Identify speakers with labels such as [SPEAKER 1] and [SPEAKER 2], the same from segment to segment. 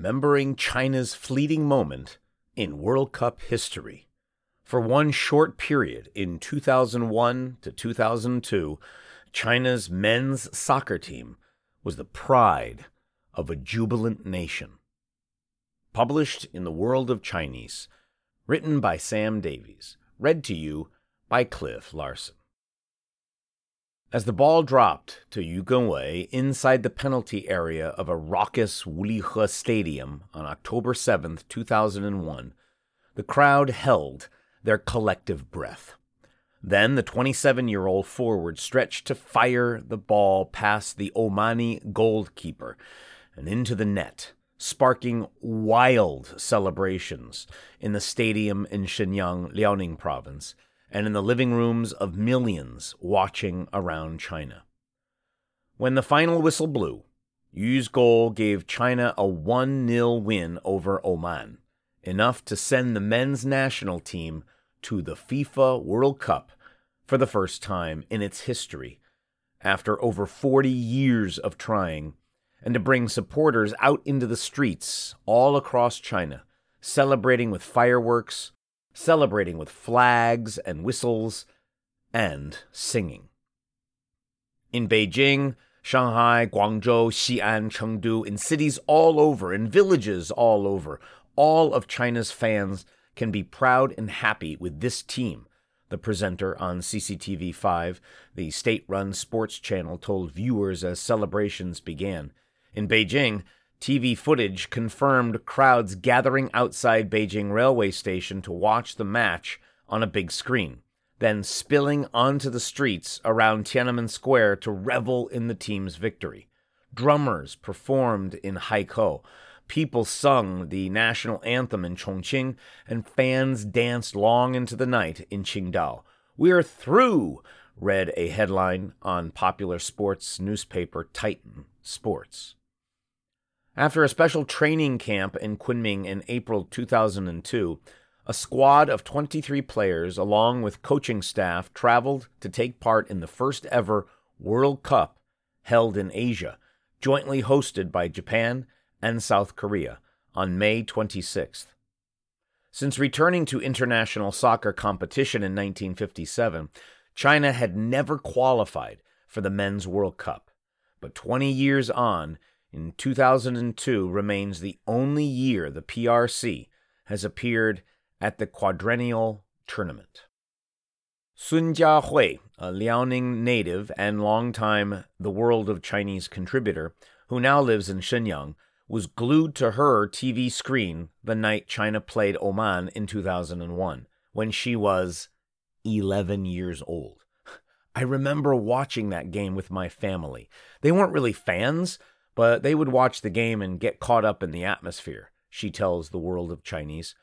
[SPEAKER 1] Remembering China's fleeting moment in World Cup history. For one short period in 2001 to 2002, China's men's soccer team was the pride of a jubilant nation. Published in the World of Chinese, written by Sam Davies, read to you by Cliff Larsen. As the ball dropped to Yu Genwei inside the penalty area of a raucous Wulihe Stadium on October 7, 2001, the crowd held their collective breath. Then the 27 year old forward stretched to fire the ball past the Omani goalkeeper and into the net, sparking wild celebrations in the stadium in Shenyang, Liaoning province, and in the living rooms of millions watching around China. When the final whistle blew, Yu's goal gave China a 1 0 win over Oman, enough to send the men's national team to the FIFA World Cup for the first time in its history, after over 40 years of trying, and to bring supporters out into the streets all across China, celebrating with fireworks, celebrating with flags and whistles, and singing. In Beijing, Shanghai, Guangzhou, Xi'an, Chengdu, in cities all over, in villages all over, all of China's fans can be proud and happy with this team. The presenter on CCTV 5, the state run sports channel, told viewers as celebrations began. In Beijing, TV footage confirmed crowds gathering outside Beijing railway station to watch the match on a big screen, then spilling onto the streets around Tiananmen Square to revel in the team's victory. Drummers performed in Haikou, People sung the national anthem in Chongqing, and fans danced long into the night in Qingdao. We're through, read a headline on popular sports newspaper Titan Sports. After a special training camp in Kunming in April 2002, a squad of 23 players, along with coaching staff, traveled to take part in the first ever World Cup held in Asia, jointly hosted by Japan and South Korea on May 26th. Since returning to international soccer competition in 1957, China had never qualified for the Men's World Cup. But 20 years on, in 2002 remains the only year the PRC has appeared at the quadrennial tournament. Sun Jiahui, a Liaoning native and longtime The World of Chinese contributor, who now lives in Shenyang, was glued to her TV screen the night China played Oman in 2001, when she was 11 years old. I remember watching that game with my family. They weren't really fans, but they would watch the game and get caught up in the atmosphere, she tells the world of Chinese.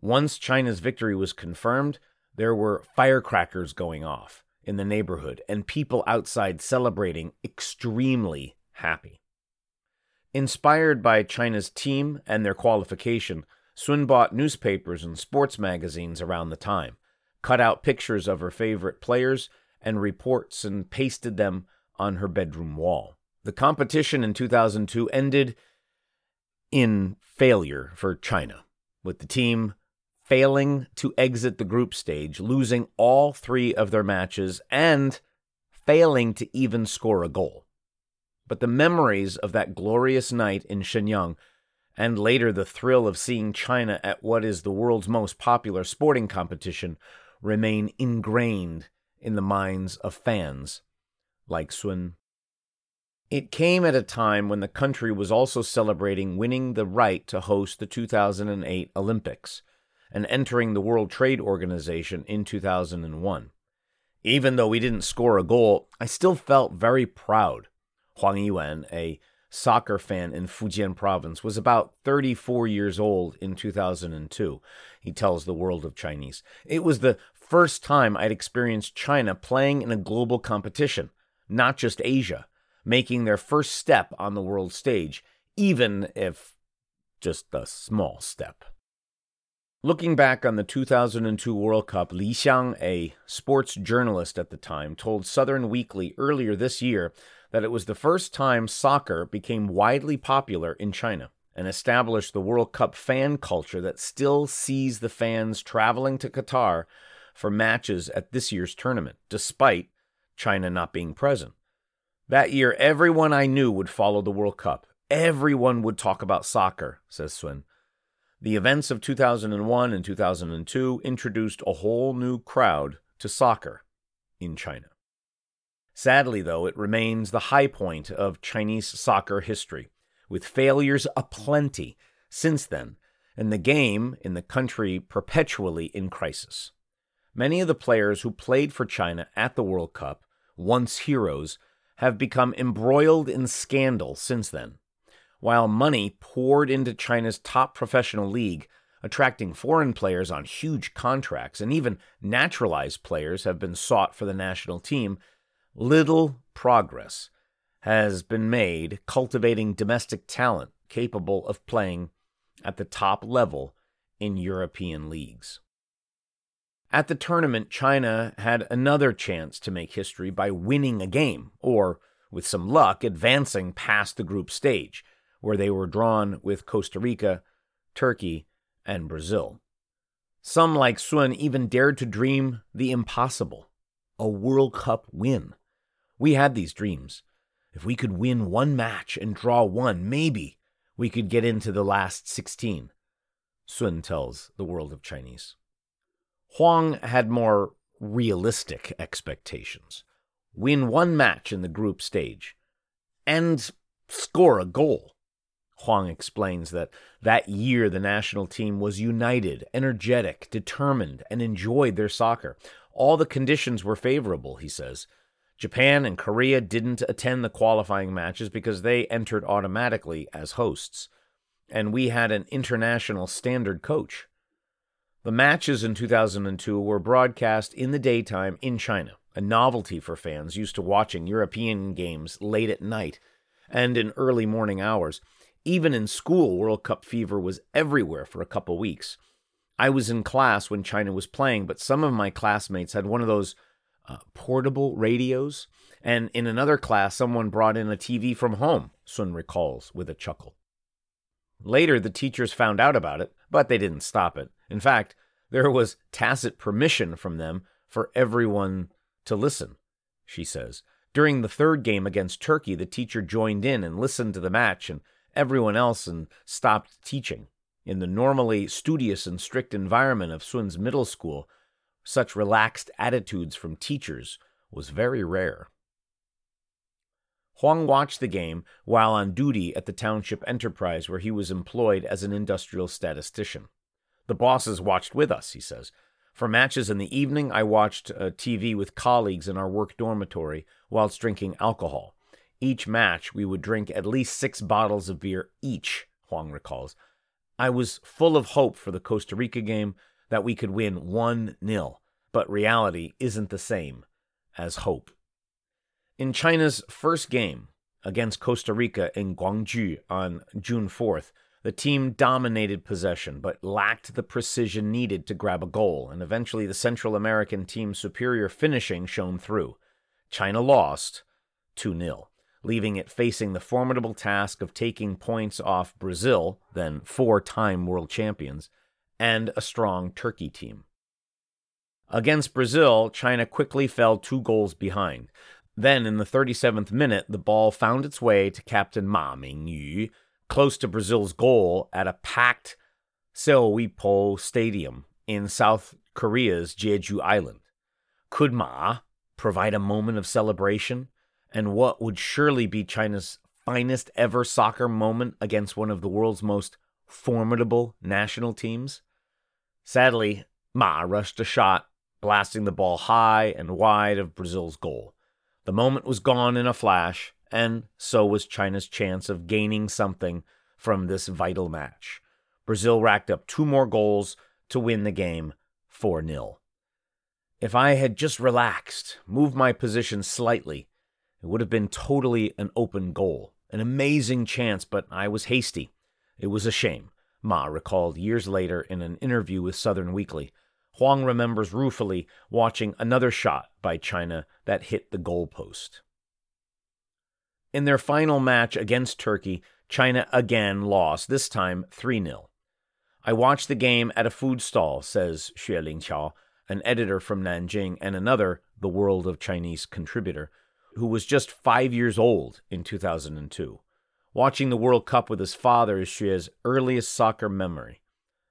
[SPEAKER 1] Once China's victory was confirmed, there were firecrackers going off in the neighborhood and people outside celebrating extremely happy. Inspired by China's team and their qualification, Sun bought newspapers and sports magazines around the time, cut out pictures of her favorite players and reports, and pasted them on her bedroom wall. The competition in 2002 ended in failure for China, with the team failing to exit the group stage, losing all three of their matches, and failing to even score a goal. But the memories of that glorious night in Shenyang, and later the thrill of seeing China at what is the world's most popular sporting competition, remain ingrained in the minds of fans like Sun. It came at a time when the country was also celebrating winning the right to host the 2008 Olympics and entering the World Trade Organization in 2001. Even though we didn't score a goal, I still felt very proud Huang Yiwen, a soccer fan in Fujian province, was about 34 years old in 2002. He tells the world of Chinese. It was the first time I'd experienced China playing in a global competition, not just Asia, making their first step on the world stage, even if just a small step. Looking back on the 2002 World Cup, Li Xiang, a sports journalist at the time, told Southern Weekly earlier this year that it was the first time soccer became widely popular in China and established the World Cup fan culture that still sees the fans traveling to Qatar for matches at this year's tournament, despite China not being present. That year, everyone I knew would follow the World Cup. Everyone would talk about soccer, says Sun. The events of 2001 and 2002 introduced a whole new crowd to soccer in China. Sadly, though, it remains the high point of Chinese soccer history, with failures aplenty since then, and the game in the country perpetually in crisis. Many of the players who played for China at the World Cup, once heroes, have become embroiled in scandal since then while money poured into China's top professional league, attracting foreign players on huge contracts, and even naturalized players have been sought for the national team, little progress has been made cultivating domestic talent capable of playing at the top level in European leagues. At the tournament, China had another chance to make history by winning a game, or, with some luck, advancing past the group stage where they were drawn with Costa Rica, Turkey, and Brazil. Some, like Sun, even dared to dream the impossible a World Cup win. We had these dreams. If we could win one match and draw one, maybe we could get into the last 16. Sun tells the world of Chinese. Huang had more realistic expectations. Win one match in the group stage and score a goal. Huang explains that that year the national team was united, energetic, determined, and enjoyed their soccer. All the conditions were favorable, he says. Japan and Korea didn't attend the qualifying matches because they entered automatically as hosts, and we had an international standard coach. The matches in 2002 were broadcast in the daytime in China, a novelty for fans used to watching European games late at night and in early morning hours. Even in school, World Cup fever was everywhere for a couple weeks. I was in class when China was playing, but some of my classmates had one of those uh, portable radios. And in another class, someone brought in a TV from home, Sun recalls with a chuckle. Later, the teachers found out about it, but they didn't stop it. In fact, there was tacit permission from them for everyone to listen, she says. During the third game against Turkey, the teacher joined in and listened to the match and everyone else and stopped teaching. In the normally studious and strict environment of Sun's middle school, such relaxed attitudes from teachers was very rare. Huang watched the game while on duty at the township enterprise where he was employed as an industrial statistician. The bosses watched with us, he says. For matches in the evening, I watched uh, TV with colleagues in our work dormitory whilst drinking alcohol. Each match, we would drink at least six bottles of beer each, Huang recalls. I was full of hope for the Costa Rica game that we could win 1 0, but reality isn't the same as hope. In China's first game against Costa Rica in Gwangju on June 4th, the team dominated possession but lacked the precision needed to grab a goal, and eventually the Central American team's superior finishing shone through. China lost 2 0 leaving it facing the formidable task of taking points off Brazil, then four time world champions, and a strong Turkey team. Against Brazil, China quickly fell two goals behind. Then, in the 37th minute, the ball found its way to captain Ma Mingyu, close to Brazil's goal at a packed Seogwipo Stadium in South Korea's Jeju Island. Could Ma provide a moment of celebration? and what would surely be China's finest ever soccer moment against one of the world's most formidable national teams. Sadly, Ma rushed a shot, blasting the ball high and wide of Brazil's goal. The moment was gone in a flash, and so was China's chance of gaining something from this vital match. Brazil racked up two more goals to win the game 4 0. If I had just relaxed, moved my position slightly, it would have been totally an open goal, an amazing chance, but I was hasty. It was a shame, Ma recalled years later in an interview with Southern Weekly. Huang remembers ruefully watching another shot by China that hit the goalpost. In their final match against Turkey, China again lost, this time 3 0. I watched the game at a food stall, says Xue Lingqiao, an editor from Nanjing and another The World of Chinese contributor, who was just five years old in 2002. Watching the World Cup with his father is Xue's earliest soccer memory.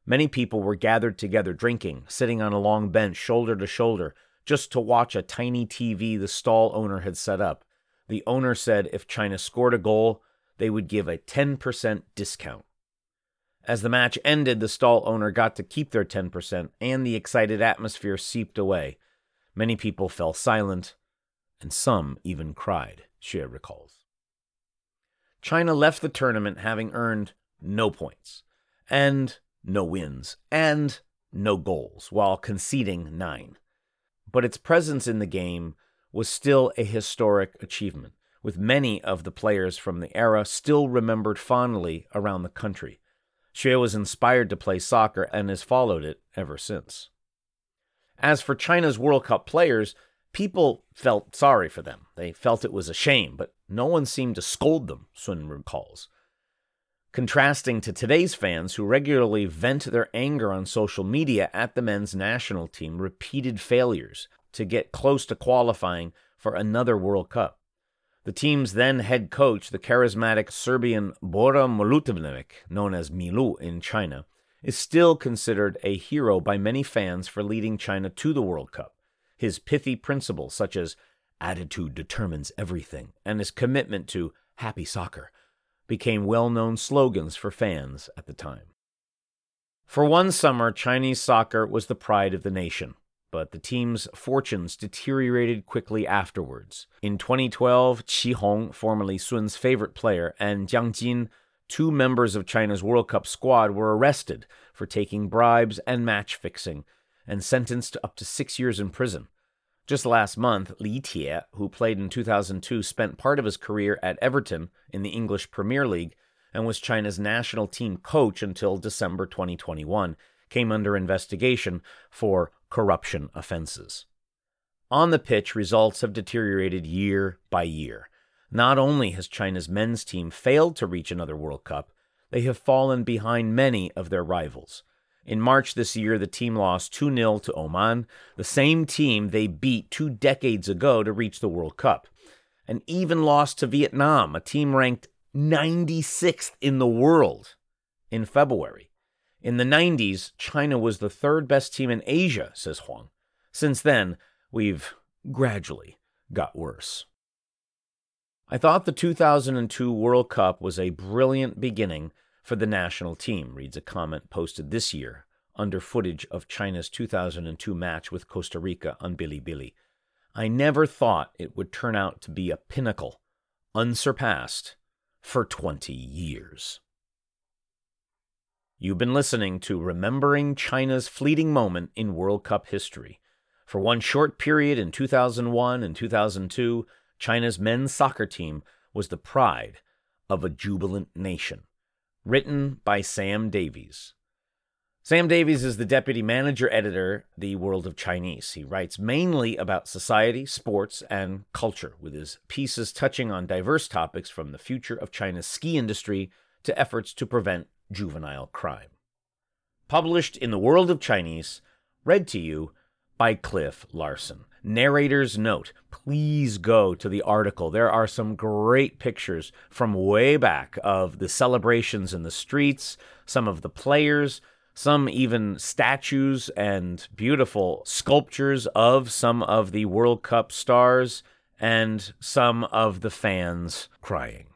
[SPEAKER 1] Many people were gathered together drinking, sitting on a long bench, shoulder to shoulder, just to watch a tiny TV the stall owner had set up. The owner said if China scored a goal, they would give a 10% discount. As the match ended, the stall owner got to keep their 10%, and the excited atmosphere seeped away. Many people fell silent, and some even cried, Xue recalls. China left the tournament having earned no points, and no wins, and no goals, while conceding nine. But its presence in the game was still a historic achievement, with many of the players from the era still remembered fondly around the country. Xue was inspired to play soccer and has followed it ever since. As for China's World Cup players, people felt sorry for them. They felt it was a shame, but no one seemed to scold them, Sun recalls. Contrasting to today's fans who regularly vent their anger on social media at the men's national team repeated failures to get close to qualifying for another World Cup. The team's then head coach, the charismatic Serbian Bora Milutinovic, known as Milu in China, is still considered a hero by many fans for leading China to the World Cup. His pithy principles, such as attitude determines everything, and his commitment to happy soccer, became well known slogans for fans at the time. For one summer, Chinese soccer was the pride of the nation but the team's fortunes deteriorated quickly afterwards. In 2012, Qi Hong, formerly Sun's favorite player, and Jiang Jin, two members of China's World Cup squad, were arrested for taking bribes and match fixing and sentenced to up to six years in prison. Just last month, Li Tie, who played in 2002, spent part of his career at Everton in the English Premier League and was China's national team coach until December 2021, came under investigation for corruption offenses. On the pitch, results have deteriorated year by year. Not only has China's men's team failed to reach another World Cup, they have fallen behind many of their rivals. In March this year, the team lost 2 0 to Oman, the same team they beat two decades ago to reach the World Cup, and even lost to Vietnam, a team ranked 96th in the world in February. In the 90s, China was the third best team in Asia, says Huang. Since then, we've gradually got worse. I thought the 2002 World Cup was a brilliant beginning for the national team, reads a comment posted this year under footage of China's 2002 match with Costa Rica on Bilibili. I never thought it would turn out to be a pinnacle, unsurpassed for 20 years. You've been listening to Remembering China's Fleeting Moment in World Cup History. For one short period in 2001 and 2002, China's men's soccer team was the pride of a jubilant nation. Written by Sam Davies. Sam Davies is the deputy manager editor, The World of Chinese. He writes mainly about society, sports, and culture, with his pieces touching on diverse topics from the future of China's ski industry to efforts to prevent juvenile crime. Published in the World of Chinese, read to you by Cliff Larsen. Narrator's note please go to the article. There are some great pictures from way back of the celebrations in the streets, some of the players, some even statues and beautiful sculptures of some of the World Cup stars, and some of the fans crying.